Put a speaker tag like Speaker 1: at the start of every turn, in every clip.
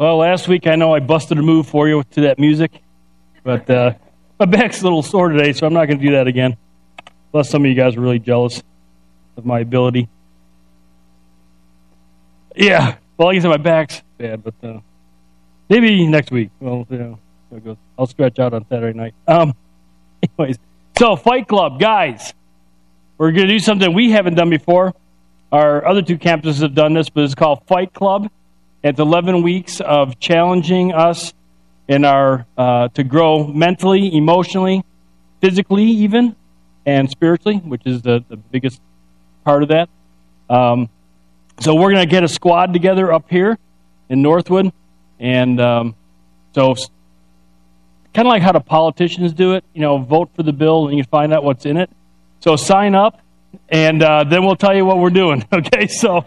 Speaker 1: Well, last week I know I busted a move for you to that music, but uh, my back's a little sore today, so I'm not going to do that again. Plus, some of you guys are really jealous of my ability. Yeah, well, I said, my back's bad, but uh, maybe next week. Well, you know, I'll stretch out on Saturday night. Um, anyways, so Fight Club, guys, we're going to do something we haven't done before. Our other two campuses have done this, but it's called Fight Club. It's 11 weeks of challenging us in our uh, to grow mentally, emotionally, physically, even, and spiritually, which is the, the biggest part of that. Um, so we're going to get a squad together up here in Northwood, and um, so kind of like how the politicians do it. You know, vote for the bill and you find out what's in it. So sign up, and uh, then we'll tell you what we're doing. Okay, so.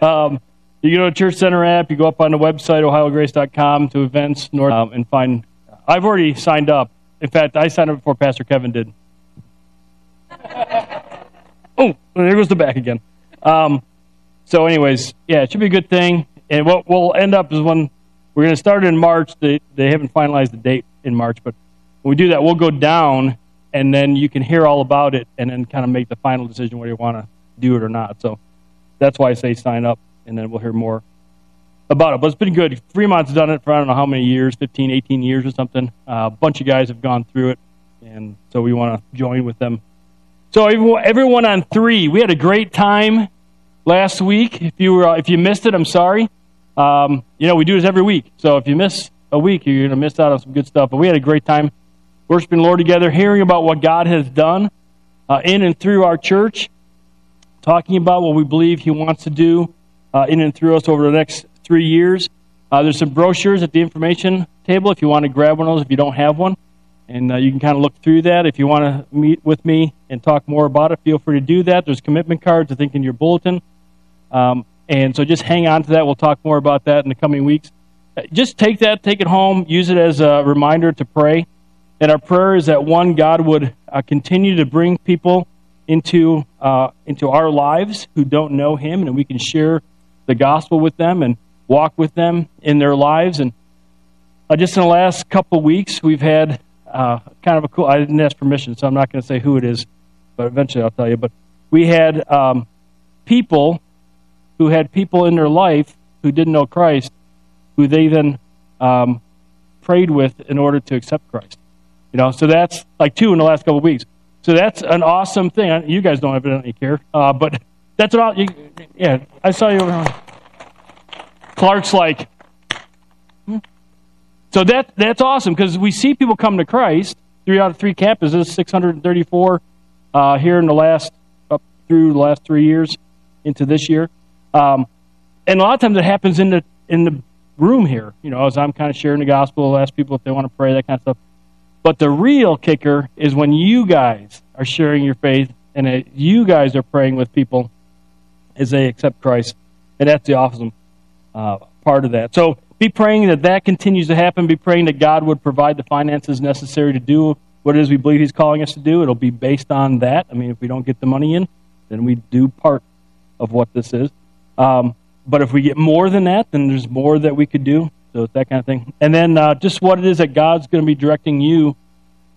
Speaker 1: Um, you go to Church Center app, you go up on the website, ohiograce.com, to events, North, um, and find. I've already signed up. In fact, I signed up before Pastor Kevin did. oh, there goes the back again. Um, so, anyways, yeah, it should be a good thing. And what we'll end up is when we're going to start in March. They, they haven't finalized the date in March, but when we do that, we'll go down, and then you can hear all about it, and then kind of make the final decision whether you want to do it or not. So that's why I say sign up and then we'll hear more about it. But it's been good. Fremont's done it for I don't know how many years, 15, 18 years or something. Uh, a bunch of guys have gone through it, and so we want to join with them. So everyone on three, we had a great time last week. If you were, if you missed it, I'm sorry. Um, you know, we do this every week. So if you miss a week, you're going to miss out on some good stuff. But we had a great time worshiping Lord together, hearing about what God has done uh, in and through our church, talking about what we believe He wants to do uh, in and through us over the next three years. Uh, there's some brochures at the information table if you want to grab one of those if you don't have one. And uh, you can kind of look through that. If you want to meet with me and talk more about it, feel free to do that. There's commitment cards, I think, in your bulletin. Um, and so just hang on to that. We'll talk more about that in the coming weeks. Uh, just take that, take it home, use it as a reminder to pray. And our prayer is that one, God would uh, continue to bring people into uh, into our lives who don't know Him, and we can share the gospel with them and walk with them in their lives. And uh, just in the last couple weeks, we've had uh, kind of a cool. I didn't ask permission, so I'm not going to say who it is, but eventually I'll tell you. But we had um, people who had people in their life who didn't know Christ, who they then um, prayed with in order to accept Christ. You know, so that's like two in the last couple of weeks. So that's an awesome thing. You guys don't evidently care, uh, but that's I, yeah, I saw you over Clark's like, hmm. so that that's awesome because we see people come to Christ. Three out of three campuses, 634 uh, here in the last up through the last three years into this year, um, and a lot of times it happens in the in the room here. You know, as I'm kind of sharing the gospel, I'll ask people if they want to pray, that kind of stuff. But the real kicker is when you guys are sharing your faith and you guys are praying with people as they accept Christ. And that's the awesome uh, part of that. So be praying that that continues to happen. Be praying that God would provide the finances necessary to do what it is we believe He's calling us to do. It'll be based on that. I mean, if we don't get the money in, then we do part of what this is. Um, but if we get more than that, then there's more that we could do. So it's that kind of thing. And then uh, just what it is that God's going to be directing you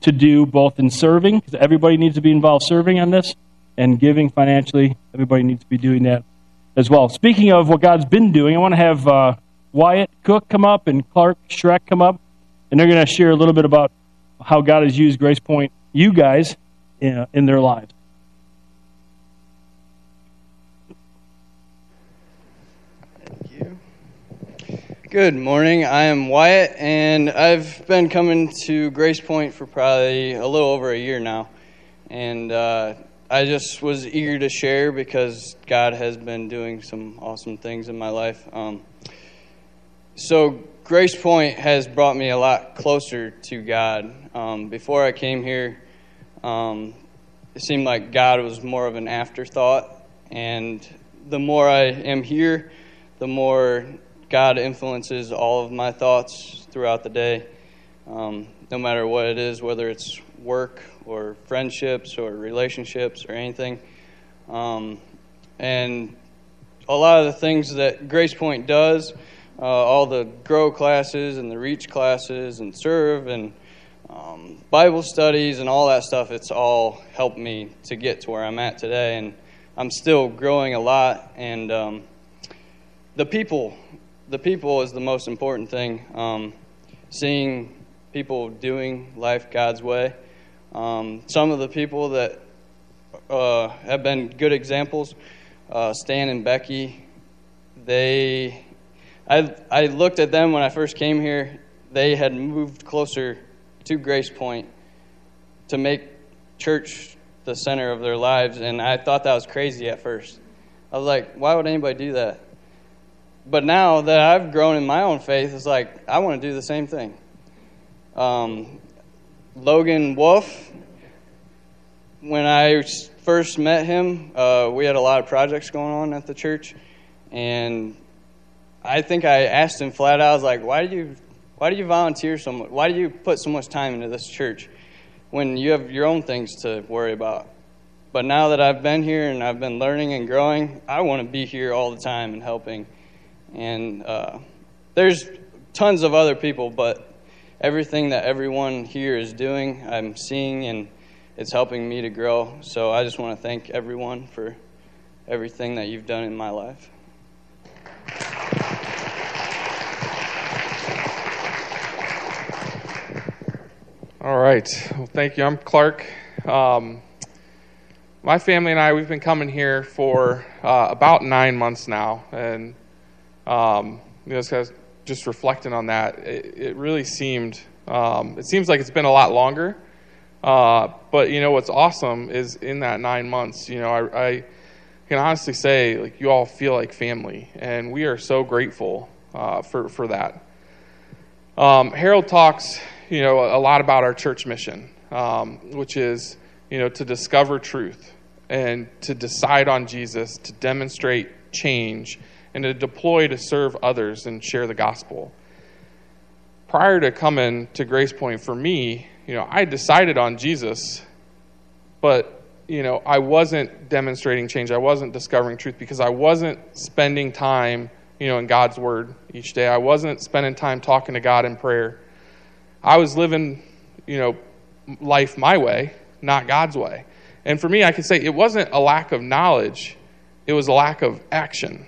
Speaker 1: to do, both in serving, because everybody needs to be involved serving on this, and giving financially. Everybody needs to be doing that as well. Speaking of what God's been doing, I want to have uh, Wyatt Cook come up and Clark Schreck come up, and they're going to share a little bit about how God has used Grace Point, you guys, in, in their lives.
Speaker 2: Thank you. Good morning. I am Wyatt, and I've been coming to Grace Point for probably a little over a year now. And uh, I just was eager to share because God has been doing some awesome things in my life. Um, so, Grace Point has brought me a lot closer to God. Um, before I came here, um, it seemed like God was more of an afterthought. And the more I am here, the more God influences all of my thoughts throughout the day, um, no matter what it is, whether it's work or friendships or relationships or anything. Um, and a lot of the things that Grace Point does uh, all the grow classes and the reach classes and serve and um, Bible studies and all that stuff. It's all helped me to get to where I'm at today, and I'm still growing a lot. And um, the people, the people is the most important thing. Um, seeing people doing life God's way. Um, some of the people that uh, have been good examples, uh, Stan and Becky, they, I, I looked at them when I first came here. They had moved closer to Grace Point to make church the center of their lives, and I thought that was crazy at first. I was like, why would anybody do that? But now that I've grown in my own faith, it's like I want to do the same thing. Um, Logan Wolf, when I first met him, uh, we had a lot of projects going on at the church, and I think I asked him flat out, I was like, "Why do you, why do you volunteer so much? Why do you put so much time into this church when you have your own things to worry about?" But now that I've been here and I've been learning and growing, I want to be here all the time and helping. And uh, there's tons of other people, but everything that everyone here is doing, I'm seeing, and it's helping me to grow. So I just want to thank everyone for everything that you've done in my life.
Speaker 3: All right. Well, thank you. I'm Clark. Um, my family and I, we've been coming here for uh, about nine months now. And um, you know, just reflecting on that, it, it really seemed, um, it seems like it's been a lot longer. Uh, but, you know, what's awesome is in that nine months, you know, I, I, can honestly say, like, you all feel like family. And we are so grateful uh, for, for that. Um, Harold talks, you know, a lot about our church mission, um, which is, you know, to discover truth and to decide on Jesus, to demonstrate change, and to deploy to serve others and share the gospel. Prior to coming to Grace Point for me, you know, I decided on Jesus, but you know, I wasn't demonstrating change. I wasn't discovering truth because I wasn't spending time, you know, in God's word each day. I wasn't spending time talking to God in prayer. I was living, you know, life my way, not God's way. And for me, I can say it wasn't a lack of knowledge, it was a lack of action.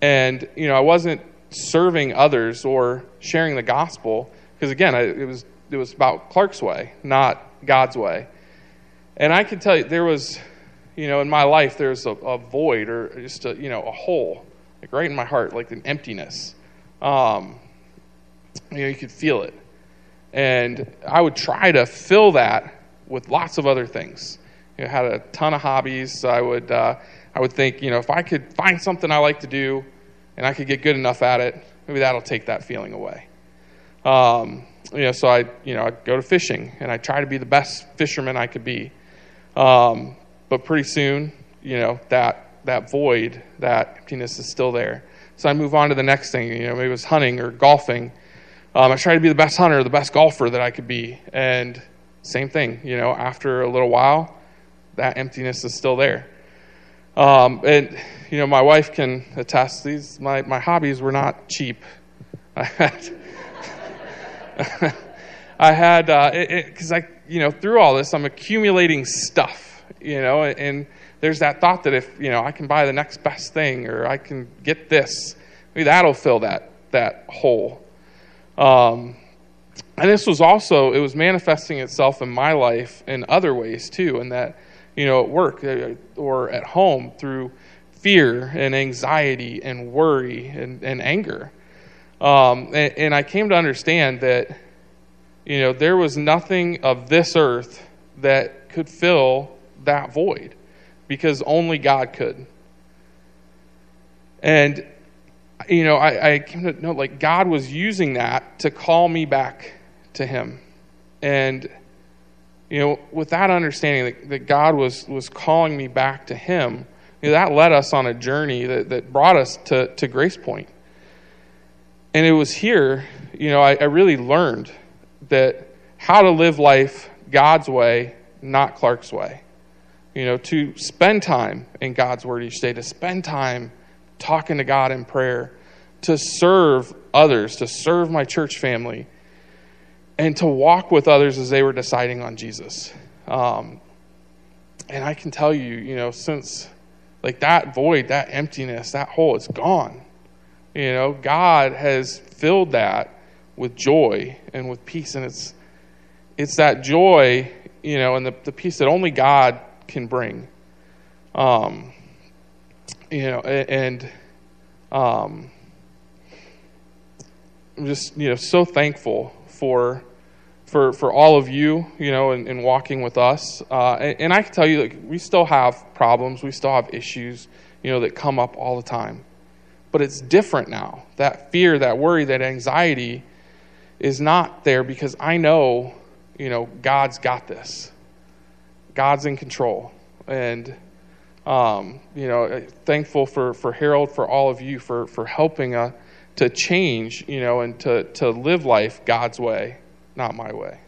Speaker 3: And, you know, I wasn't serving others or sharing the gospel because, again, it was, it was about Clark's way, not God's way. And I can tell you, there was, you know, in my life, there's a, a void or just a, you know, a hole, like right in my heart, like an emptiness. Um, you know, you could feel it. And I would try to fill that with lots of other things. You know, had a ton of hobbies. I would, uh, I would think, you know, if I could find something I like to do and I could get good enough at it, maybe that'll take that feeling away. Um, you know, so I, you know, I'd go to fishing and I try to be the best fisherman I could be. Um, but pretty soon, you know, that that void, that emptiness is still there. So I move on to the next thing. You know, maybe it was hunting or golfing. Um, I try to be the best hunter, the best golfer that I could be, and same thing. You know, after a little while, that emptiness is still there. Um, and you know, my wife can attest. These my my hobbies were not cheap. I had, I had because uh, I you know through all this I'm accumulating stuff. You know, and, and there's that thought that if you know I can buy the next best thing or I can get this, maybe that'll fill that that hole. Um, and this was also it was manifesting itself in my life in other ways too, in that you know, at work uh, or at home through fear and anxiety and worry and, and anger. Um, and, and I came to understand that, you know, there was nothing of this earth that could fill that void because only God could. And, you know, I, I came to know like God was using that to call me back to Him. And you know, with that understanding that, that God was, was calling me back to Him, you know, that led us on a journey that, that brought us to, to Grace Point. And it was here, you know, I, I really learned that how to live life God's way, not Clark's way. You know, to spend time in God's Word each day, to spend time talking to God in prayer, to serve others, to serve my church family, and to walk with others as they were deciding on Jesus. Um, and I can tell you, you know, since like that void, that emptiness, that hole, it's gone. You know, God has filled that with joy and with peace, and it's it's that joy, you know, and the, the peace that only God can bring. Um, you know, and um, I'm just you know so thankful for for for all of you, you know, in, in walking with us. Uh, and, and, I can tell you, like, we still have problems, we still have issues, you know, that come up all the time. But it's different now. That fear, that worry, that anxiety is not there because I know, you know, God's got this. God's in control, and um, you know, thankful for for Harold, for all of you, for for helping uh, to change, you know, and to to live life God's way not my way.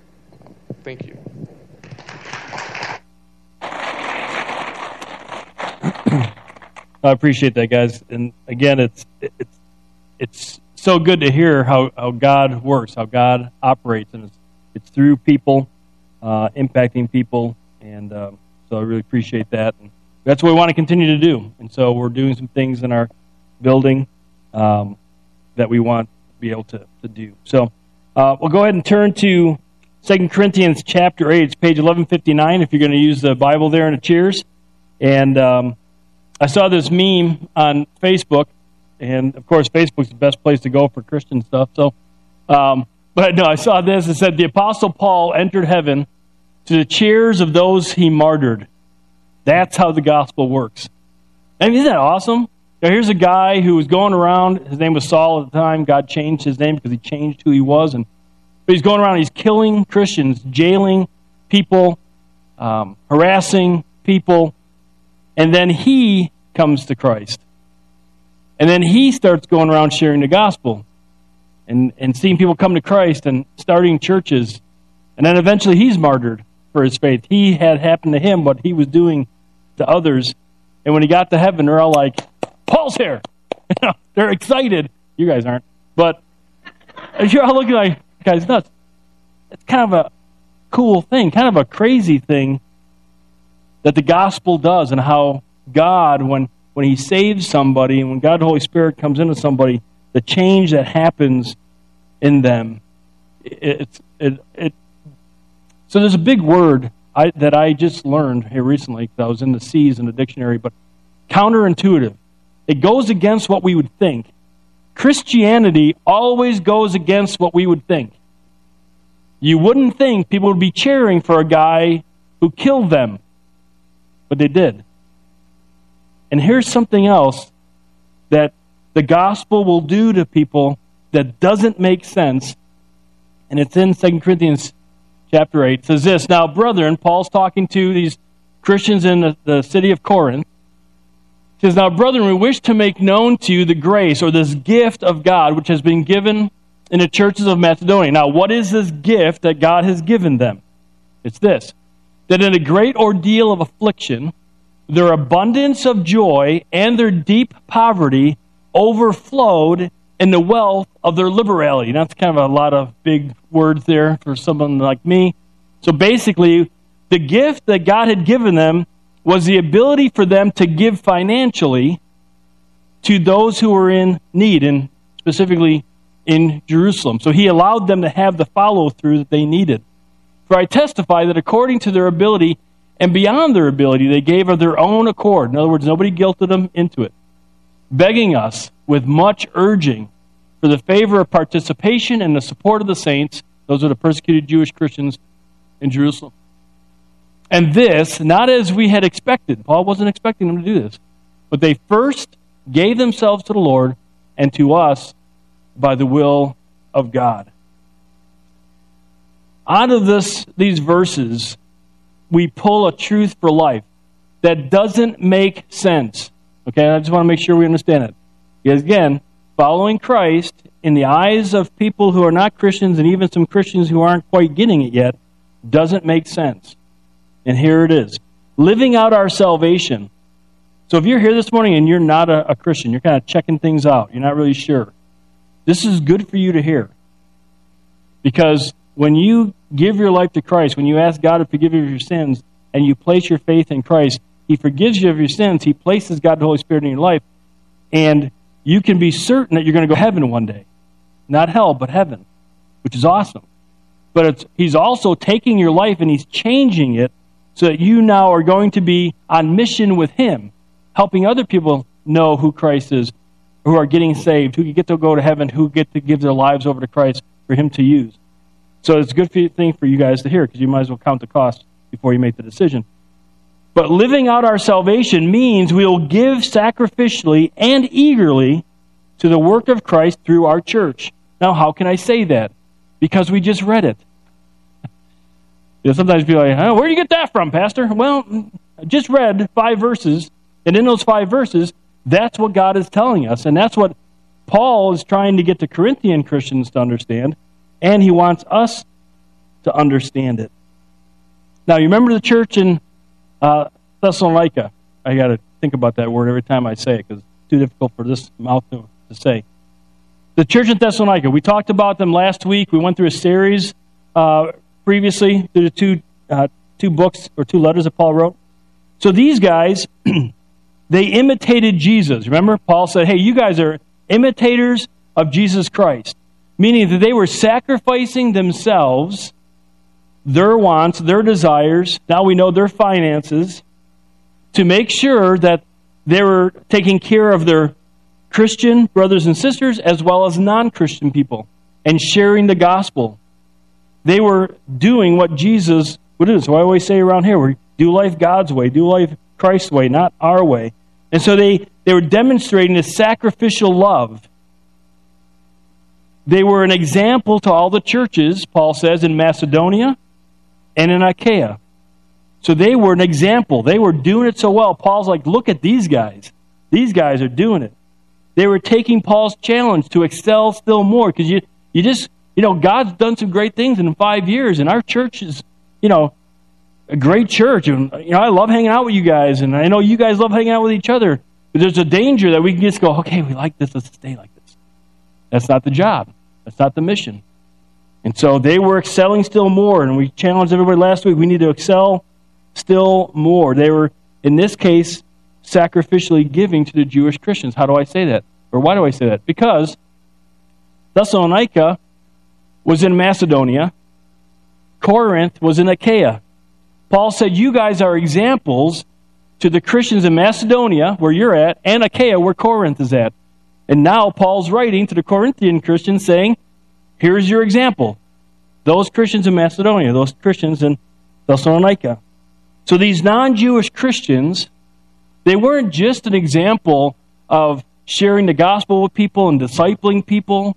Speaker 3: Thank you.
Speaker 1: I appreciate that, guys. And again, it's it's it's so good to hear how, how God works, how God operates, and it's, it's through people, uh, impacting people, and um, so I really appreciate that. And that's what we want to continue to do. And so we're doing some things in our building um, that we want to be able to, to do. So. Uh, we'll go ahead and turn to 2 Corinthians chapter 8. It's page 1159 if you're going to use the Bible there in the cheers. And um, I saw this meme on Facebook, and of course, Facebook's the best place to go for Christian stuff. So, um, but no, I saw this. It said, The Apostle Paul entered heaven to the cheers of those he martyred. That's how the gospel works. I mean, isn't that awesome? Now, here's a guy who was going around. His name was Saul at the time. God changed his name because he changed who he was. And but he's going around. He's killing Christians, jailing people, um, harassing people, and then he comes to Christ. And then he starts going around sharing the gospel and, and seeing people come to Christ and starting churches. And then eventually he's martyred for his faith. He had happened to him what he was doing to others. And when he got to heaven, they're all like, Paul's here. They're excited. You guys aren't. But you're all looking like, guys, nuts. It's kind of a cool thing, kind of a crazy thing that the gospel does and how God, when, when he saves somebody and when God the Holy Spirit comes into somebody, the change that happens in them, it, it, it, so there's a big word I, that I just learned here recently because I was in the C's in the dictionary, but counterintuitive. It goes against what we would think. Christianity always goes against what we would think. You wouldn't think people would be cheering for a guy who killed them, but they did. And here's something else that the gospel will do to people that doesn't make sense, and it's in 2 Corinthians chapter 8. It says this Now, brethren, Paul's talking to these Christians in the, the city of Corinth says, Now, brethren, we wish to make known to you the grace or this gift of God which has been given in the churches of Macedonia. Now, what is this gift that God has given them? It's this that in a great ordeal of affliction, their abundance of joy and their deep poverty overflowed in the wealth of their liberality. That's kind of a lot of big words there for someone like me. So basically, the gift that God had given them was the ability for them to give financially to those who were in need, and specifically in Jerusalem. So he allowed them to have the follow through that they needed. For I testify that according to their ability and beyond their ability, they gave of their own accord. In other words, nobody guilted them into it, begging us with much urging for the favor of participation and the support of the saints. Those are the persecuted Jewish Christians in Jerusalem. And this, not as we had expected. Paul wasn't expecting them to do this. But they first gave themselves to the Lord and to us by the will of God. Out of this, these verses, we pull a truth for life that doesn't make sense. Okay, I just want to make sure we understand it. Because again, following Christ in the eyes of people who are not Christians and even some Christians who aren't quite getting it yet doesn't make sense. And here it is living out our salvation. So if you're here this morning and you're not a, a Christian, you're kind of checking things out, you're not really sure. This is good for you to hear. Because when you give your life to Christ, when you ask God to forgive you of your sins, and you place your faith in Christ, He forgives you of your sins. He places God the Holy Spirit in your life, and you can be certain that you're going to go to heaven one day. Not hell, but heaven, which is awesome. But He's also taking your life and He's changing it so that you now are going to be on mission with Him, helping other people know who Christ is, who are getting saved, who get to go to heaven, who get to give their lives over to Christ for Him to use. So it's a good thing for you guys to hear because you might as well count the cost before you make the decision. But living out our salvation means we will give sacrificially and eagerly to the work of Christ through our church. Now, how can I say that? Because we just read it. You'll sometimes be like, oh, where do you get that from, Pastor? Well, I just read five verses, and in those five verses, that's what God is telling us, and that's what Paul is trying to get the Corinthian Christians to understand, and he wants us to understand it. Now, you remember the church in uh, Thessalonica? I got to think about that word every time I say it because it's too difficult for this mouth to, to say. The church in Thessalonica, we talked about them last week. We went through a series uh, previously through the two, uh, two books or two letters that Paul wrote. So these guys, they imitated Jesus. Remember, Paul said, hey, you guys are imitators of Jesus Christ, meaning that they were sacrificing themselves their wants, their desires, now we know their finances, to make sure that they were taking care of their Christian brothers and sisters as well as non Christian people and sharing the gospel. They were doing what Jesus would do. So I always say around here, we do life God's way, do life Christ's way, not our way. And so they, they were demonstrating this sacrificial love. They were an example to all the churches, Paul says, in Macedonia and in Achaia. So they were an example. They were doing it so well. Paul's like, look at these guys. These guys are doing it. They were taking Paul's challenge to excel still more because you, you just, you know, God's done some great things in five years, and our church is, you know, a great church. And, you know, I love hanging out with you guys, and I know you guys love hanging out with each other. But there's a danger that we can just go, okay, we like this, let's stay like this. That's not the job. That's not the mission. And so they were excelling still more, and we challenged everybody last week we need to excel still more. They were, in this case, sacrificially giving to the Jewish Christians. How do I say that? Or why do I say that? Because Thessalonica was in Macedonia, Corinth was in Achaia. Paul said, You guys are examples to the Christians in Macedonia, where you're at, and Achaia, where Corinth is at. And now Paul's writing to the Corinthian Christians saying, Here's your example. Those Christians in Macedonia, those Christians in Thessalonica. So these non Jewish Christians, they weren't just an example of sharing the gospel with people and discipling people,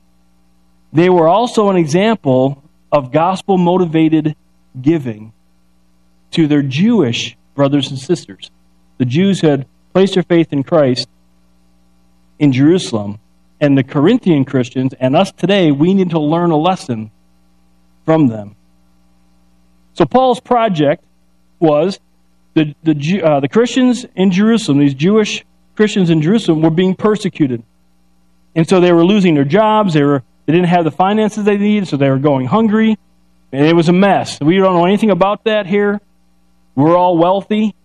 Speaker 1: they were also an example of gospel motivated giving to their Jewish brothers and sisters. The Jews had placed their faith in Christ in Jerusalem, and the Corinthian Christians and us today, we need to learn a lesson from them. So Paul's project was the, the, uh, the Christians in Jerusalem, these Jewish Christians in Jerusalem, were being persecuted. And so they were losing their jobs. They, were, they didn't have the finances they needed, so they were going hungry. And it was a mess. We don't know anything about that here. We're all wealthy.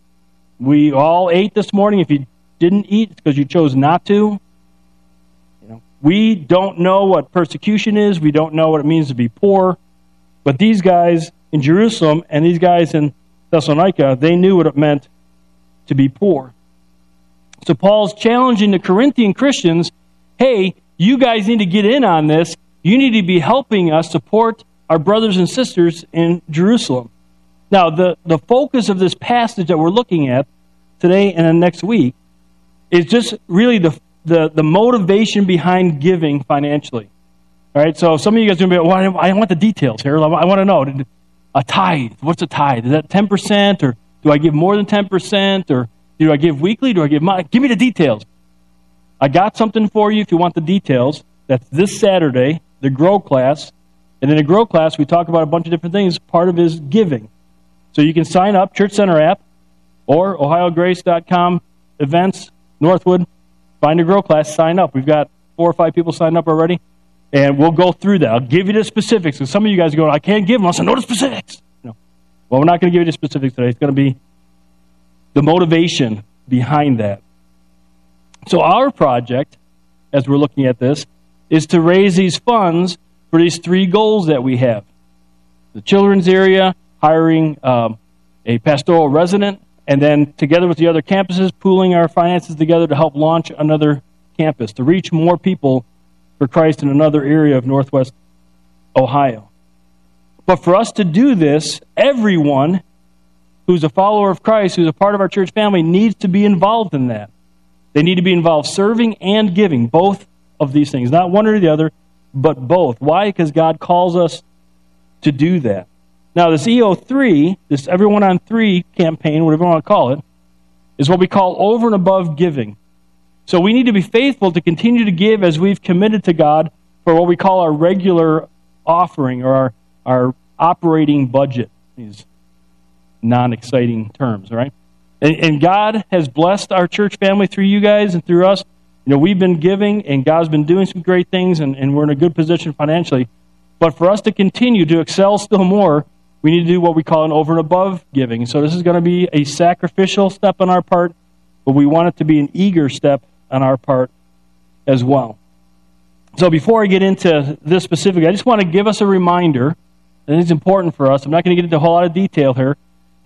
Speaker 1: We all ate this morning. If you didn't eat, it's because you chose not to. You know, We don't know what persecution is. We don't know what it means to be poor. But these guys in Jerusalem and these guys in Thessalonica, they knew what it meant to be poor. So Paul's challenging the Corinthian Christians hey, you guys need to get in on this. You need to be helping us support our brothers and sisters in Jerusalem. Now, the, the focus of this passage that we're looking at today and next week is just really the the, the motivation behind giving financially. All right, so some of you guys are going to be, well, I want the details here. I want to know. A tithe, what's a tithe? Is that 10% or do I give more than 10% or do I give weekly? Do I give monthly? Give me the details. I got something for you if you want the details. That's this Saturday, the Grow class. And in the Grow class, we talk about a bunch of different things. Part of is giving. So you can sign up, Church Center app, or ohiograce.com events, Northwood. Find a Grow class, sign up. We've got four or five people signed up already. And we'll go through that. I'll give you the specifics. And some of you guys are going, I can't give them. I'll say, no, the specifics. No. Well, we're not going to give you the specifics today. It's going to be the motivation behind that. So, our project, as we're looking at this, is to raise these funds for these three goals that we have the children's area, hiring um, a pastoral resident, and then together with the other campuses, pooling our finances together to help launch another campus, to reach more people for Christ in another area of Northwest Ohio. But for us to do this, everyone who's a follower of Christ, who's a part of our church family, needs to be involved in that. They need to be involved serving and giving, both of these things, not one or the other, but both. Why? Because God calls us to do that. Now, this EO3, this Everyone on Three campaign, whatever you want to call it, is what we call over and above giving. So we need to be faithful to continue to give as we've committed to God for what we call our regular offering or our, our operating budget. These non exciting terms, right? And, and God has blessed our church family through you guys and through us. You know, we've been giving, and God's been doing some great things, and, and we're in a good position financially. But for us to continue to excel still more, we need to do what we call an over and above giving. So this is going to be a sacrificial step on our part, but we want it to be an eager step on our part as well. So before I get into this specific, I just want to give us a reminder, and it's important for us. I'm not going to get into a whole lot of detail here,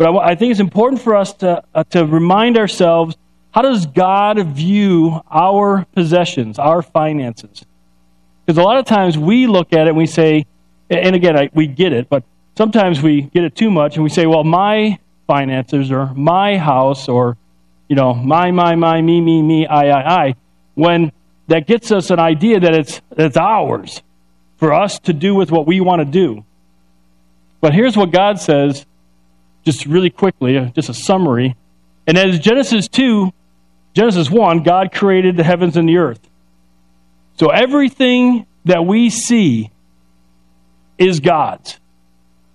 Speaker 1: but I, I think it's important for us to, uh, to remind ourselves how does God view our possessions, our finances? Because a lot of times we look at it and we say, and again, I, we get it, but sometimes we get it too much and we say, well, my finances or my house or you know, my, my, my, me, me, me, I, I, I, when that gets us an idea that it's, it's ours for us to do with what we want to do. But here's what God says, just really quickly, uh, just a summary. And as Genesis 2, Genesis 1, God created the heavens and the earth. So everything that we see is God's.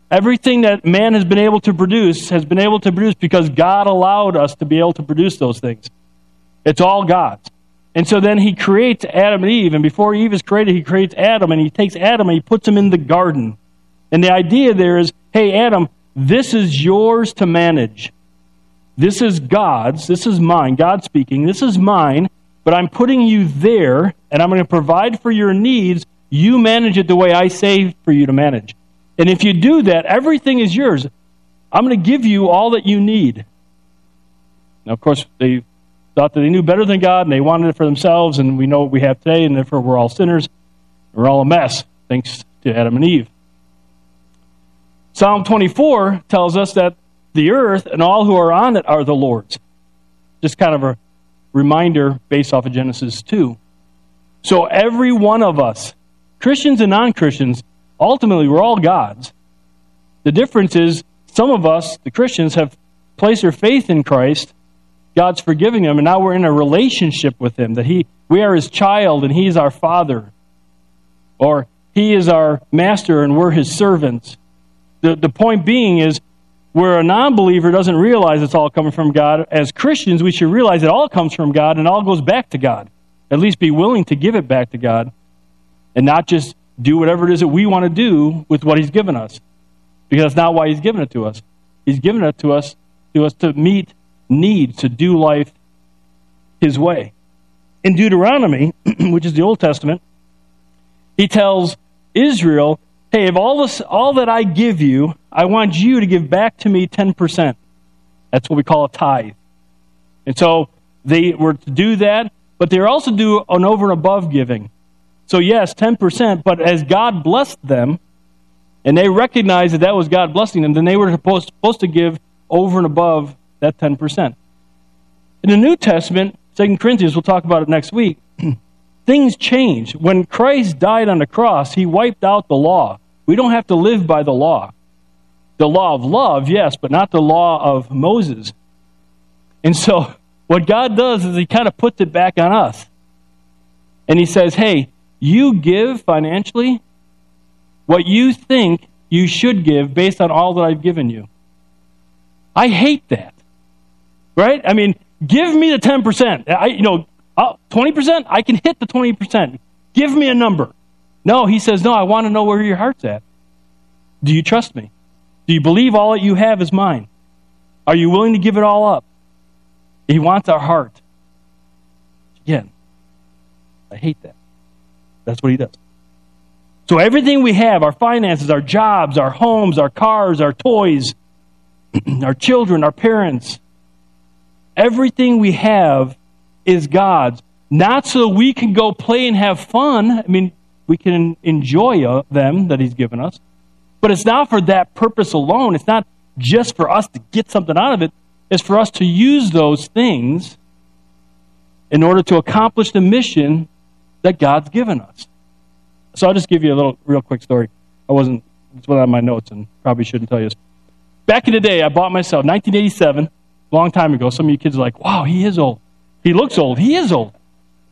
Speaker 1: Everything that man has been able to produce has been able to produce because God allowed us to be able to produce those things. It's all God's. And so then he creates Adam and Eve, and before Eve is created, he creates Adam, and he takes Adam and he puts him in the garden. And the idea there is hey, Adam, this is yours to manage. This is God's. This is mine. God speaking. This is mine, but I'm putting you there, and I'm going to provide for your needs. You manage it the way I say for you to manage. And if you do that, everything is yours. I'm going to give you all that you need. Now, of course, they thought that they knew better than God and they wanted it for themselves, and we know what we have today, and therefore we're all sinners. We're all a mess, thanks to Adam and Eve. Psalm 24 tells us that the earth and all who are on it are the Lord's. Just kind of a reminder based off of Genesis 2. So every one of us, Christians and non Christians, Ultimately, we're all God's. The difference is some of us, the Christians, have placed their faith in Christ. God's forgiving them, and now we're in a relationship with Him. That He, we are His child, and He's our Father, or He is our Master, and we're His servants. The the point being is, where a non-believer doesn't realize it's all coming from God, as Christians, we should realize it all comes from God and all goes back to God. At least be willing to give it back to God, and not just do whatever it is that we want to do with what He's given us. Because that's not why He's given it to us. He's given it to us to us to meet needs, to do life His way. In Deuteronomy, which is the Old Testament, He tells Israel, "Hey, if all this, all that I give you, I want you to give back to me ten percent. That's what we call a tithe." And so they were to do that, but they're also do an over and above giving. So, yes, 10%, but as God blessed them, and they recognized that that was God blessing them, then they were supposed, supposed to give over and above that 10%. In the New Testament, 2 Corinthians, we'll talk about it next week, things change. When Christ died on the cross, he wiped out the law. We don't have to live by the law. The law of love, yes, but not the law of Moses. And so, what God does is he kind of puts it back on us. And he says, hey, you give financially what you think you should give based on all that I've given you. I hate that. Right? I mean, give me the 10%. I, you know, 20%, uh, I can hit the 20%. Give me a number. No, he says, No, I want to know where your heart's at. Do you trust me? Do you believe all that you have is mine? Are you willing to give it all up? He wants our heart. Again, I hate that. That's what he does. So everything we have, our finances, our jobs, our homes, our cars, our toys, our children, our parents, everything we have is God's. Not so we can go play and have fun. I mean, we can enjoy uh, them that He's given us. But it's not for that purpose alone. It's not just for us to get something out of it. It's for us to use those things in order to accomplish the mission that God's given us. So I'll just give you a little, real quick story. I wasn't, it's one on my notes and probably shouldn't tell you this. Back in the day, I bought myself, 1987, a long time ago. Some of you kids are like, wow, he is old. He looks old. He is old.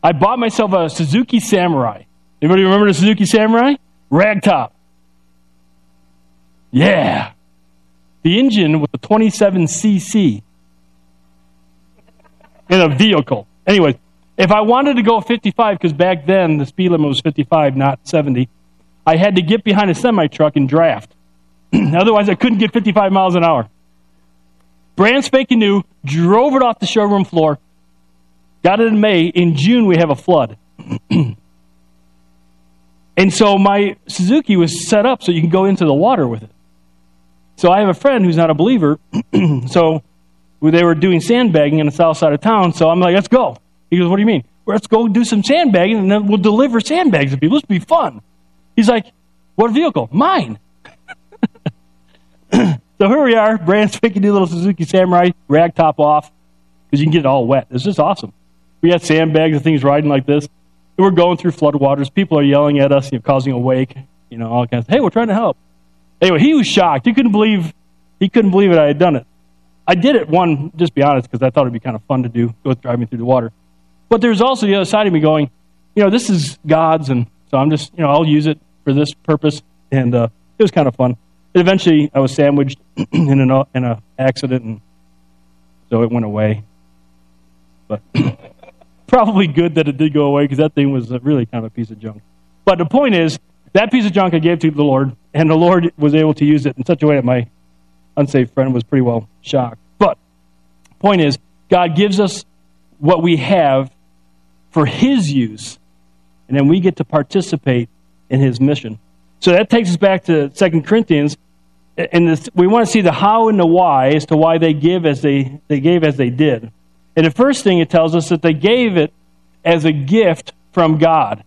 Speaker 1: I bought myself a Suzuki Samurai. Anybody remember the Suzuki Samurai? Ragtop. Yeah. The engine was a 27cc in a vehicle. Anyway, if I wanted to go 55, because back then the speed limit was 55, not 70, I had to get behind a semi truck and draft. Otherwise, I couldn't get 55 miles an hour. Brand spanking new, drove it off the showroom floor, got it in May. In June, we have a flood. and so my Suzuki was set up so you can go into the water with it. So I have a friend who's not a believer. so they were doing sandbagging in the south side of town. So I'm like, let's go. He goes, what do you mean? Well, let's go do some sandbagging and then we'll deliver sandbags to people. This will be fun. He's like, what vehicle? Mine. so here we are, brand spanking new little Suzuki Samurai, rag top off, because you can get it all wet. It's just awesome. We had sandbags and things riding like this. And we're going through floodwaters. People are yelling at us, you know, causing a wake, you know, all kinds of, hey, we're trying to help. Anyway, he was shocked. He couldn't believe he couldn't believe it I had done it. I did it one, just be honest, because I thought it'd be kind of fun to do, go with driving through the water. But there's also the other side of me going, you know, this is God's, and so I'm just, you know, I'll use it for this purpose, and uh, it was kind of fun. And eventually, I was sandwiched in an in a accident, and so it went away. But probably good that it did go away because that thing was really kind of a piece of junk. But the point is, that piece of junk I gave to the Lord, and the Lord was able to use it in such a way that my unsaved friend was pretty well shocked. But point is, God gives us what we have for His use, and then we get to participate in His mission. So that takes us back to Second Corinthians, and this, we want to see the how and the why as to why they give as they they gave as they did. And the first thing it tells us that they gave it as a gift from God.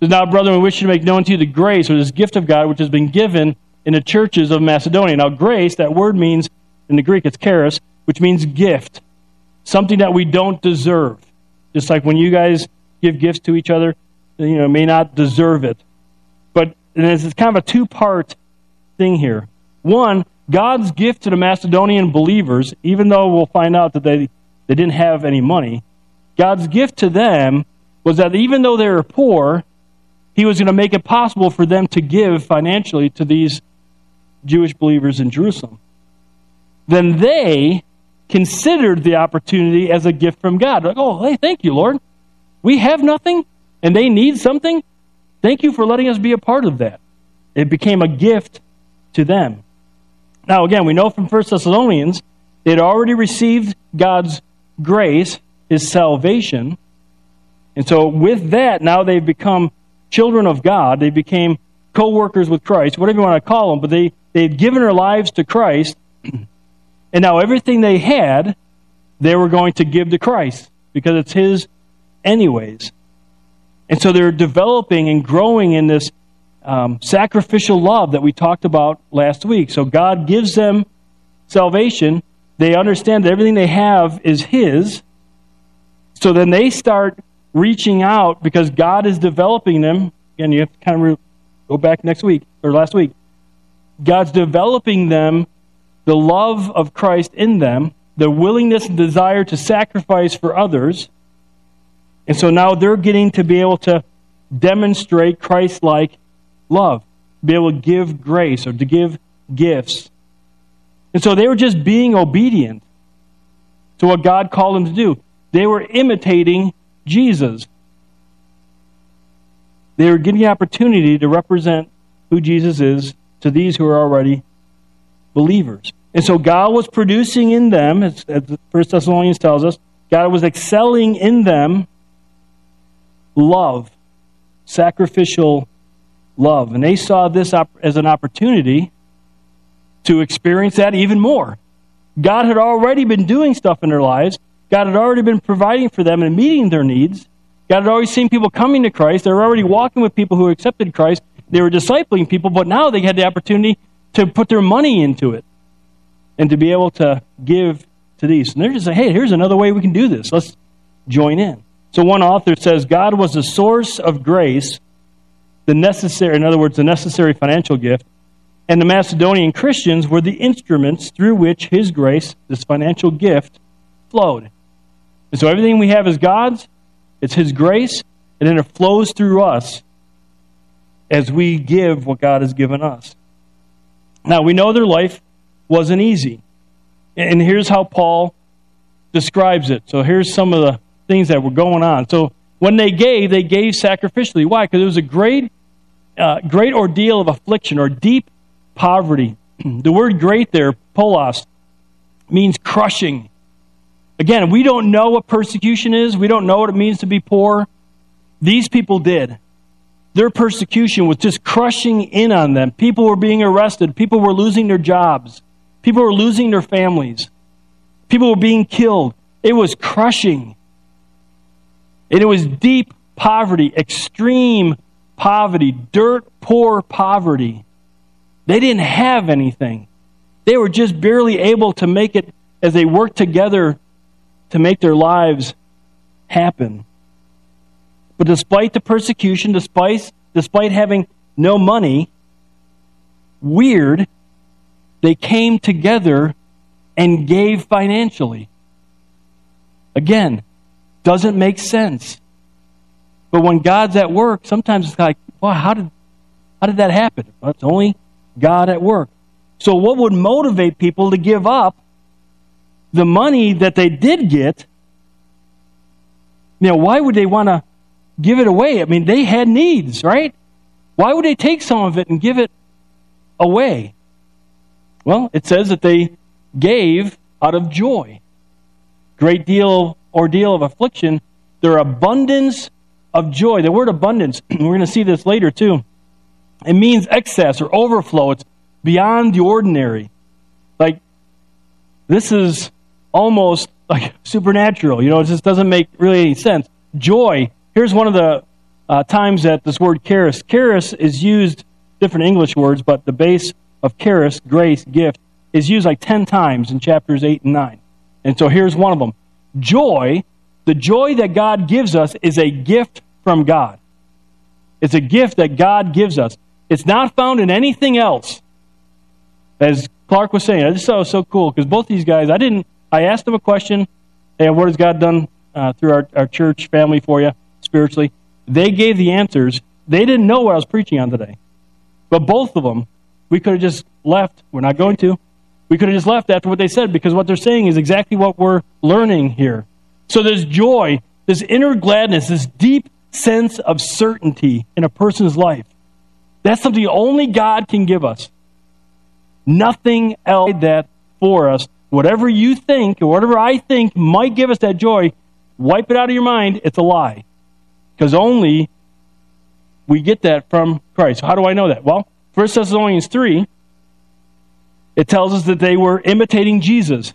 Speaker 1: So now, brethren, we wish to make known to you the grace or this gift of God which has been given in the churches of Macedonia. Now, grace, that word means, in the Greek, it's charis, which means gift, something that we don't deserve. Just like when you guys give gifts to each other, you know, may not deserve it. But it's kind of a two part thing here. One, God's gift to the Macedonian believers, even though we'll find out that they, they didn't have any money, God's gift to them was that even though they were poor, he was going to make it possible for them to give financially to these Jewish believers in Jerusalem. Then they considered the opportunity as a gift from God. Like, oh, hey, thank you, Lord. We have nothing and they need something. Thank you for letting us be a part of that. It became a gift to them. Now, again, we know from 1 Thessalonians, they had already received God's grace, is salvation. And so, with that, now they've become children of God. They became co workers with Christ, whatever you want to call them, but they, they had given their lives to Christ. And now everything they had, they were going to give to Christ because it's His anyways. And so they're developing and growing in this um, sacrificial love that we talked about last week. So God gives them salvation. They understand that everything they have is His. So then they start reaching out because God is developing them. Again, you have to kind of re- go back next week or last week. God's developing them, the love of Christ in them, the willingness and desire to sacrifice for others. And so now they're getting to be able to demonstrate Christ like love, be able to give grace or to give gifts. And so they were just being obedient to what God called them to do. They were imitating Jesus. they were getting the opportunity to represent who Jesus is to these who are already believers. And so God was producing in them, as, 1 Thessalonians tells us, God was excelling in them love, sacrificial love. And they saw this as an opportunity to experience that even more. God had already been doing stuff in their lives. God had already been providing for them and meeting their needs. God had already seen people coming to Christ. They were already walking with people who accepted Christ. They were discipling people, but now they had the opportunity to put their money into it and to be able to give to these. And they're just saying, hey, here's another way we can do this. Let's join in. So one author says God was the source of grace, the necessary, in other words, the necessary financial gift, and the Macedonian Christians were the instruments through which his grace, this financial gift, flowed. And so everything we have is God's, it's his grace, and then it flows through us as we give what God has given us. Now, we know their life wasn't easy. And here's how Paul describes it. So here's some of the things that were going on. So when they gave, they gave sacrificially. Why? Because it was a great, uh, great ordeal of affliction or deep poverty. the word great there, polos, means crushing. Again, we don't know what persecution is. We don't know what it means to be poor. These people did. Their persecution was just crushing in on them. People were being arrested. People were losing their jobs. People were losing their families. People were being killed. It was crushing. And it was deep poverty, extreme poverty, dirt poor poverty. They didn't have anything. They were just barely able to make it as they worked together to make their lives happen. But despite the persecution, despite, despite having no money, weird, they came together and gave financially. Again, doesn't make sense. But when God's at work, sometimes it's like, well, how did, how did that happen? Well, it's only God at work. So, what would motivate people to give up the money that they did get? You know, why would they want to give it away. I mean, they had needs, right? Why would they take some of it and give it away? Well, it says that they gave out of joy. Great deal ordeal of affliction, their abundance of joy. The word abundance, we're going to see this later too. It means excess or overflow. It's beyond the ordinary. Like, this is almost like supernatural. You know, it just doesn't make really any sense. Joy Here's one of the uh, times that this word charis. Charis is used, different English words, but the base of charis, grace, gift, is used like 10 times in chapters 8 and 9. And so here's one of them. Joy, the joy that God gives us, is a gift from God. It's a gift that God gives us. It's not found in anything else. As Clark was saying, I just thought it was so cool because both these guys, I didn't, I asked them a question, hey, what has God done uh, through our, our church family for you? spiritually. They gave the answers. They didn't know what I was preaching on today. But both of them, we could have just left. We're not going to. We could have just left after what they said because what they're saying is exactly what we're learning here. So there's joy, this inner gladness, this deep sense of certainty in a person's life. That's something only God can give us. Nothing else that for us. Whatever you think or whatever I think might give us that joy, wipe it out of your mind. It's a lie. Because only we get that from Christ. How do I know that? Well, 1 Thessalonians 3, it tells us that they were imitating Jesus.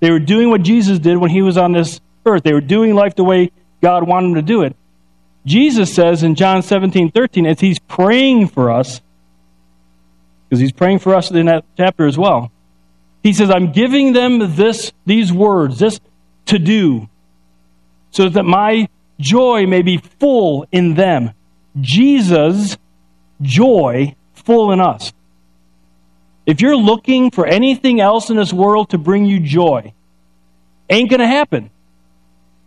Speaker 1: They were doing what Jesus did when he was on this earth. They were doing life the way God wanted them to do it. Jesus says in John 17, 13, as he's praying for us, because he's praying for us in that chapter as well, he says, I'm giving them this, these words, this to do, so that my joy may be full in them. Jesus' joy full in us. If you're looking for anything else in this world to bring you joy, ain't going to happen.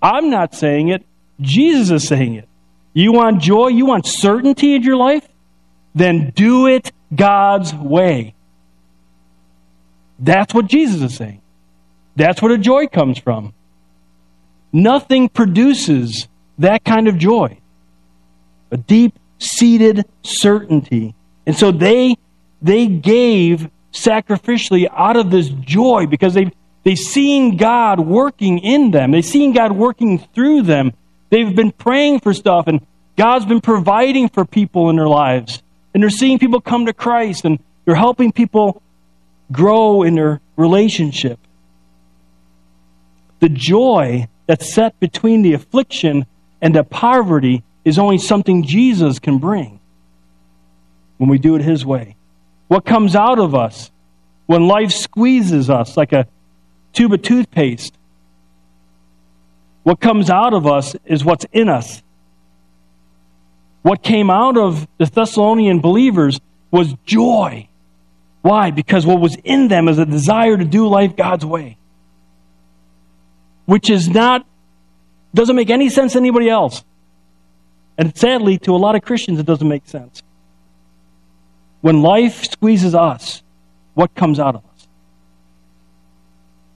Speaker 1: I'm not saying it. Jesus is saying it. You want joy? You want certainty in your life? Then do it God's way. That's what Jesus is saying. That's where the joy comes from. Nothing produces that kind of joy. A deep seated certainty. And so they they gave sacrificially out of this joy because they they've seen God working in them. They've seen God working through them. They've been praying for stuff and God's been providing for people in their lives. And they're seeing people come to Christ and they're helping people grow in their relationship. The joy that's set between the affliction and the poverty is only something Jesus can bring when we do it His way. What comes out of us when life squeezes us like a tube of toothpaste? What comes out of us is what's in us. What came out of the Thessalonian believers was joy. Why? Because what was in them is a desire to do life God's way. Which is not, doesn't make any sense to anybody else. And sadly, to a lot of Christians, it doesn't make sense. When life squeezes us, what comes out of us?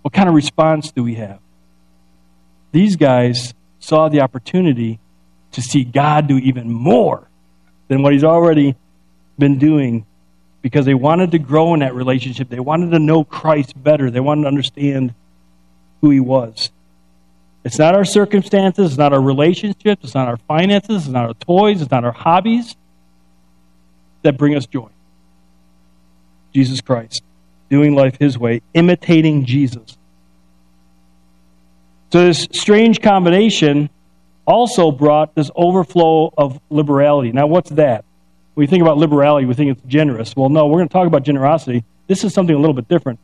Speaker 1: What kind of response do we have? These guys saw the opportunity to see God do even more than what He's already been doing because they wanted to grow in that relationship. They wanted to know Christ better. They wanted to understand who He was. It's not our circumstances, it's not our relationships, it's not our finances, it's not our toys, it's not our hobbies that bring us joy. Jesus Christ, doing life His way, imitating Jesus. So, this strange combination also brought this overflow of liberality. Now, what's that? When we think about liberality, we think it's generous. Well, no, we're going to talk about generosity. This is something a little bit different.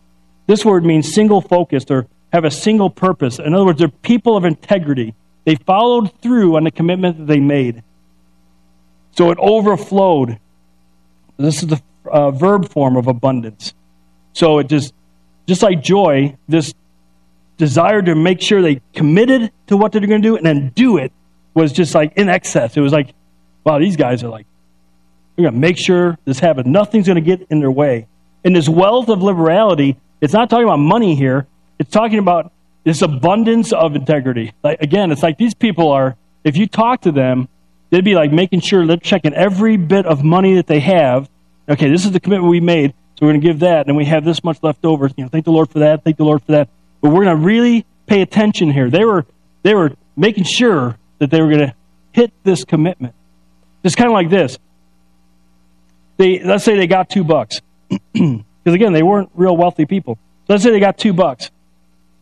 Speaker 1: This word means single focused or have a single purpose. In other words, they're people of integrity. They followed through on the commitment that they made. So it overflowed. This is the uh, verb form of abundance. So it just, just like joy, this desire to make sure they committed to what they're going to do and then do it was just like in excess. It was like, wow, these guys are like, we're going to make sure this happens. nothing's going to get in their way. And this wealth of liberality, it's not talking about money here. It's talking about this abundance of integrity. Like again, it's like these people are. If you talk to them, they'd be like making sure they're checking every bit of money that they have. Okay, this is the commitment we made, so we're going to give that, and we have this much left over. You know, thank the Lord for that. Thank the Lord for that. But we're going to really pay attention here. They were they were making sure that they were going to hit this commitment. It's kind of like this. They let's say they got two bucks, because again they weren't real wealthy people. So let's say they got two bucks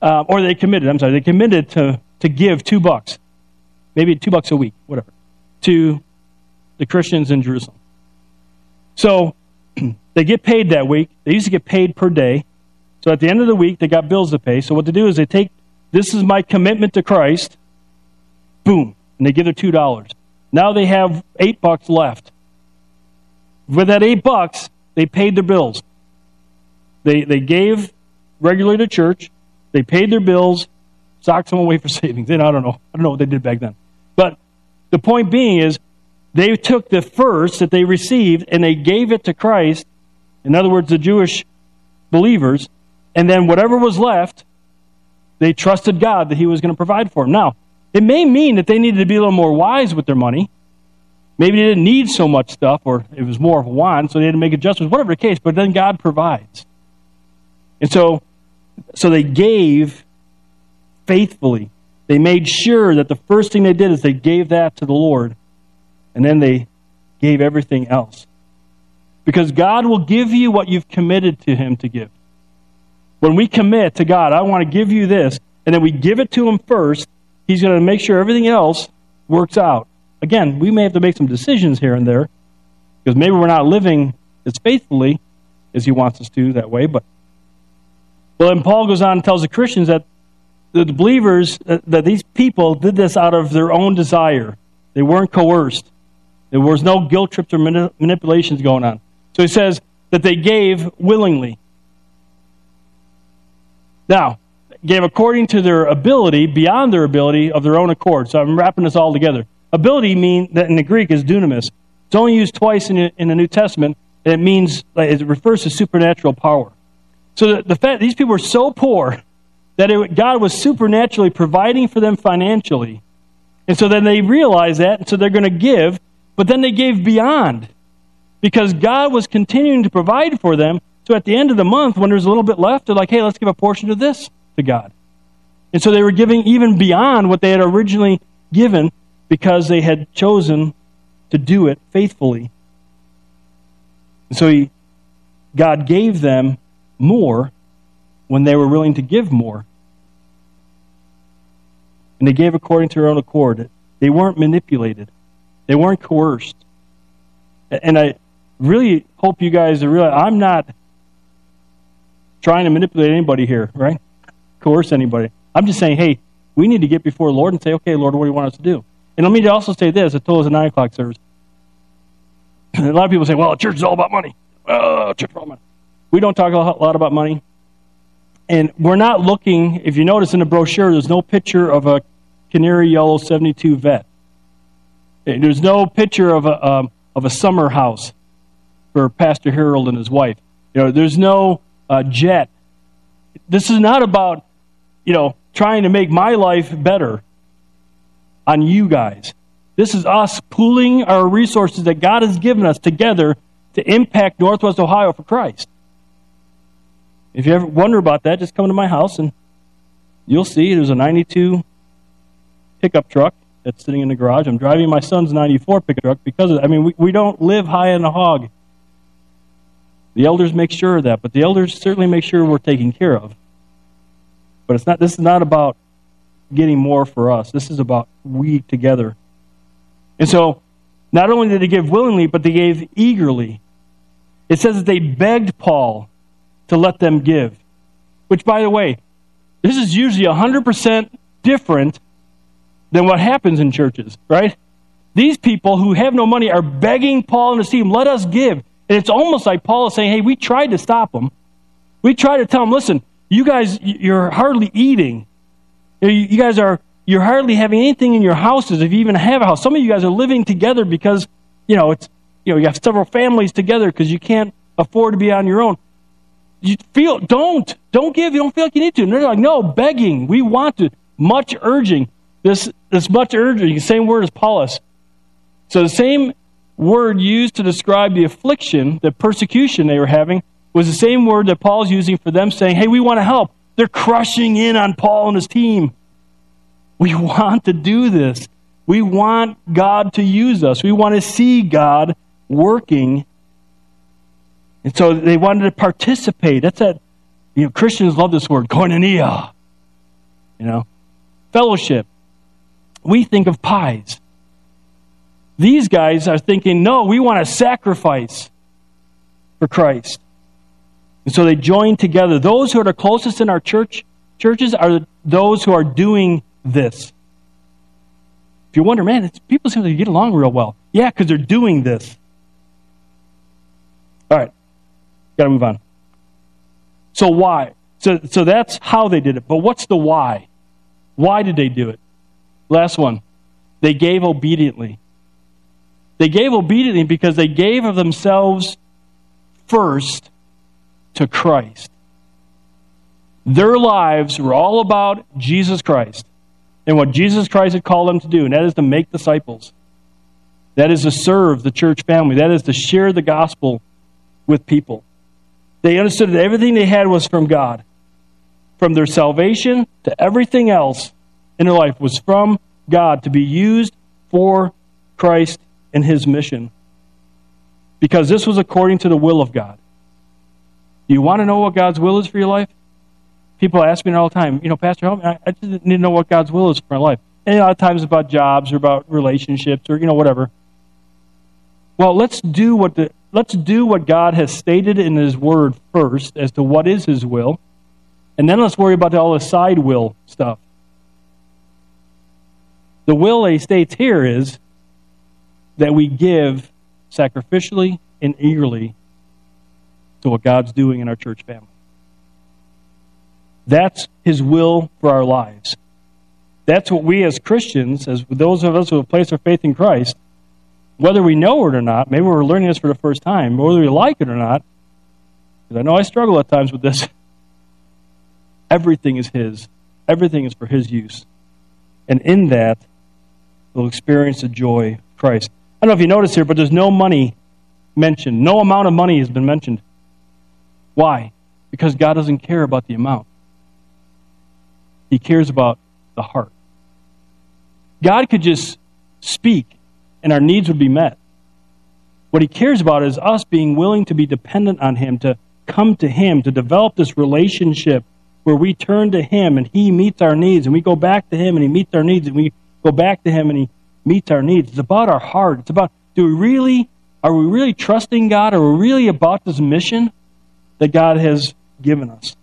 Speaker 1: uh, or they committed, I'm sorry, they committed to, to give two bucks, maybe two bucks a week, whatever, to the Christians in Jerusalem. So they get paid that week. They used to get paid per day. So at the end of the week, they got bills to pay. So what they do is they take, this is my commitment to Christ, boom, and they give their $2. Now they have eight bucks left. With that eight bucks, they paid their bills. They, they gave regularly to church. They paid their bills, socked them away for savings. And I don't know. I don't know what they did back then. But the point being is they took the first that they received and they gave it to Christ, in other words, the Jewish believers, and then whatever was left, they trusted God that He was going to provide for them. Now, it may mean that they needed to be a little more wise with their money. Maybe they didn't need so much stuff, or it was more of a want, so they had to make adjustments, whatever the case, but then God provides. And so so they gave faithfully. They made sure that the first thing they did is they gave that to the Lord, and then they gave everything else. Because God will give you what you've committed to Him to give. When we commit to God, I want to give you this, and then we give it to Him first, He's going to make sure everything else works out. Again, we may have to make some decisions here and there, because maybe we're not living as faithfully as He wants us to that way, but well, and Paul goes on and tells the Christians that the believers, uh, that these people did this out of their own desire. They weren't coerced. There was no guilt trips or manipulations going on. So he says that they gave willingly. Now, gave according to their ability, beyond their ability of their own accord. So I'm wrapping this all together. Ability mean that in the Greek is dunamis. It's only used twice in, in the New Testament, and it means it refers to supernatural power. So the, the fact these people were so poor that it, God was supernaturally providing for them financially. And so then they realize that, and so they're going to give, but then they gave beyond because God was continuing to provide for them. So at the end of the month, when there's a little bit left, they're like, hey, let's give a portion of this to God. And so they were giving even beyond what they had originally given because they had chosen to do it faithfully. And so he, God gave them more when they were willing to give more. And they gave according to their own accord. They weren't manipulated. They weren't coerced. And I really hope you guys are realize I'm not trying to manipulate anybody here, right? Coerce anybody. I'm just saying, hey, we need to get before the Lord and say, okay, Lord, what do you want us to do? And let me also say this. I told us a 9 o'clock service. a lot of people say, well, church is all about money. Oh, church is all about money. We don't talk a lot about money. And we're not looking, if you notice in the brochure, there's no picture of a canary yellow 72 Vette. There's no picture of a, um, of a summer house for Pastor Harold and his wife. You know, there's no uh, jet. This is not about, you know, trying to make my life better on you guys. This is us pooling our resources that God has given us together to impact Northwest Ohio for Christ. If you ever wonder about that, just come to my house and you'll see there's a 92 pickup truck that's sitting in the garage. I'm driving my son's 94 pickup truck because, of, I mean, we, we don't live high in a hog. The elders make sure of that, but the elders certainly make sure we're taken care of. But it's not. This is not about getting more for us. This is about we together. And so, not only did they give willingly, but they gave eagerly. It says that they begged Paul to let them give. Which, by the way, this is usually 100% different than what happens in churches, right? These people who have no money are begging Paul and his team, let us give. And it's almost like Paul is saying, hey, we tried to stop them. We tried to tell them, listen, you guys, you're hardly eating. You guys are, you're hardly having anything in your houses if you even have a house. Some of you guys are living together because, you know, it's, you know, you have several families together because you can't afford to be on your own. You feel, don't, don't give. You don't feel like you need to. And they're like, no, begging. We want to. Much urging. This, this much urging, same word as Paulus. So the same word used to describe the affliction, the persecution they were having, was the same word that Paul's using for them saying, hey, we want to help. They're crushing in on Paul and his team. We want to do this. We want God to use us. We want to see God working. And so they wanted to participate. That's that, you know, Christians love this word, koinonia. You know, fellowship. We think of pies. These guys are thinking, no, we want to sacrifice for Christ. And so they join together. Those who are the closest in our church churches are those who are doing this. If you wonder, man, people seem to get along real well. Yeah, because they're doing this. All right, got to move on. So why? So, so that's how they did it. But what's the why? Why did they do it? Last one. They gave obediently. They gave obediently because they gave of themselves first to Christ. Their lives were all about Jesus Christ and what Jesus Christ had called them to do, and that is to make disciples. That is to serve the church family. That is to share the gospel with people. They understood that everything they had was from God. From their salvation to everything else in their life was from God to be used for Christ and his mission. Because this was according to the will of God. You want to know what God's will is for your life? People ask me all the time, you know, Pastor, help me. I just need to know what God's will is for my life. And a lot of times about jobs or about relationships or, you know, whatever. Well, let's do what the let's do what God has stated in his word first as to what is his will. And then let's worry about all the side will stuff. The will he states here is that we give sacrificially and eagerly to what God's doing in our church family. That's His will for our lives. That's what we as Christians, as those of us who have placed our faith in Christ, whether we know it or not, maybe we're learning this for the first time, whether we like it or not, because I know I struggle at times with this, everything is His. Everything is for His use. And in that, we'll experience the joy of Christ. I don't know if you notice here, but there's no money mentioned. No amount of money has been mentioned. Why? Because God doesn't care about the amount, He cares about the heart. God could just speak and our needs would be met. What He cares about is us being willing to be dependent on Him, to come to Him, to develop this relationship where we turn to Him and He meets our needs, and we go back to Him and He meets our needs, and we go back to Him and He meets our needs. It's about our heart. It's about do we really are we really trusting God? Are we really about this mission that God has given us?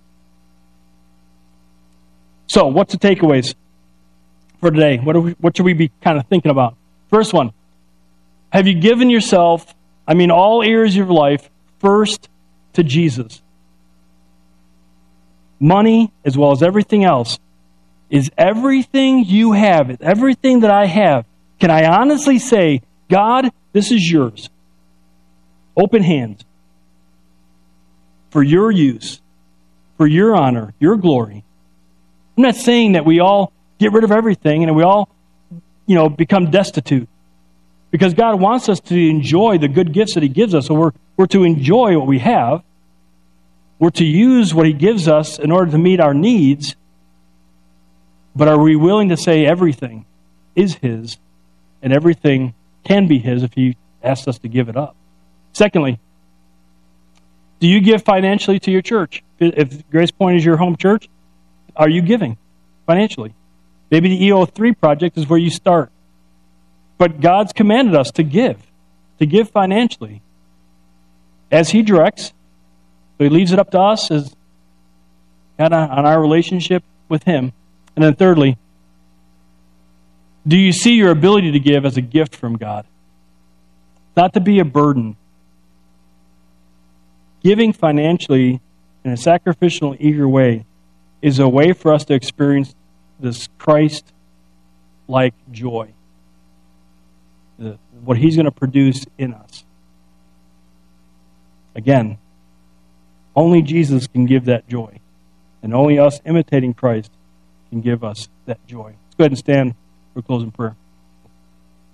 Speaker 1: So, what's the takeaways for today? What, we, what should we be kind of thinking about? First one Have you given yourself, I mean, all areas of your life, first to Jesus? Money, as well as everything else, is everything you have, everything that I have. Can I honestly say, God, this is yours? Open hands for your use, for your honor, your glory. I'm not saying that we all get rid of everything and we all, you know, become destitute. Because God wants us to enjoy the good gifts that He gives us. So we're, we're to enjoy what we have. We're to use what He gives us in order to meet our needs. But are we willing to say everything is His and everything can be His if He asks us to give it up? Secondly, do you give financially to your church? If Grace Point is your home church, are you giving financially? Maybe the EO3 project is where you start. But God's commanded us to give, to give financially as He directs. So He leaves it up to us as kind of on our relationship with Him. And then, thirdly, do you see your ability to give as a gift from God? Not to be a burden, Giving financially in a sacrificial, eager way is a way for us to experience this Christ like joy, the, what He's going to produce in us. Again, only Jesus can give that joy, and only us imitating Christ can give us that joy. Let's go ahead and stand for closing prayer.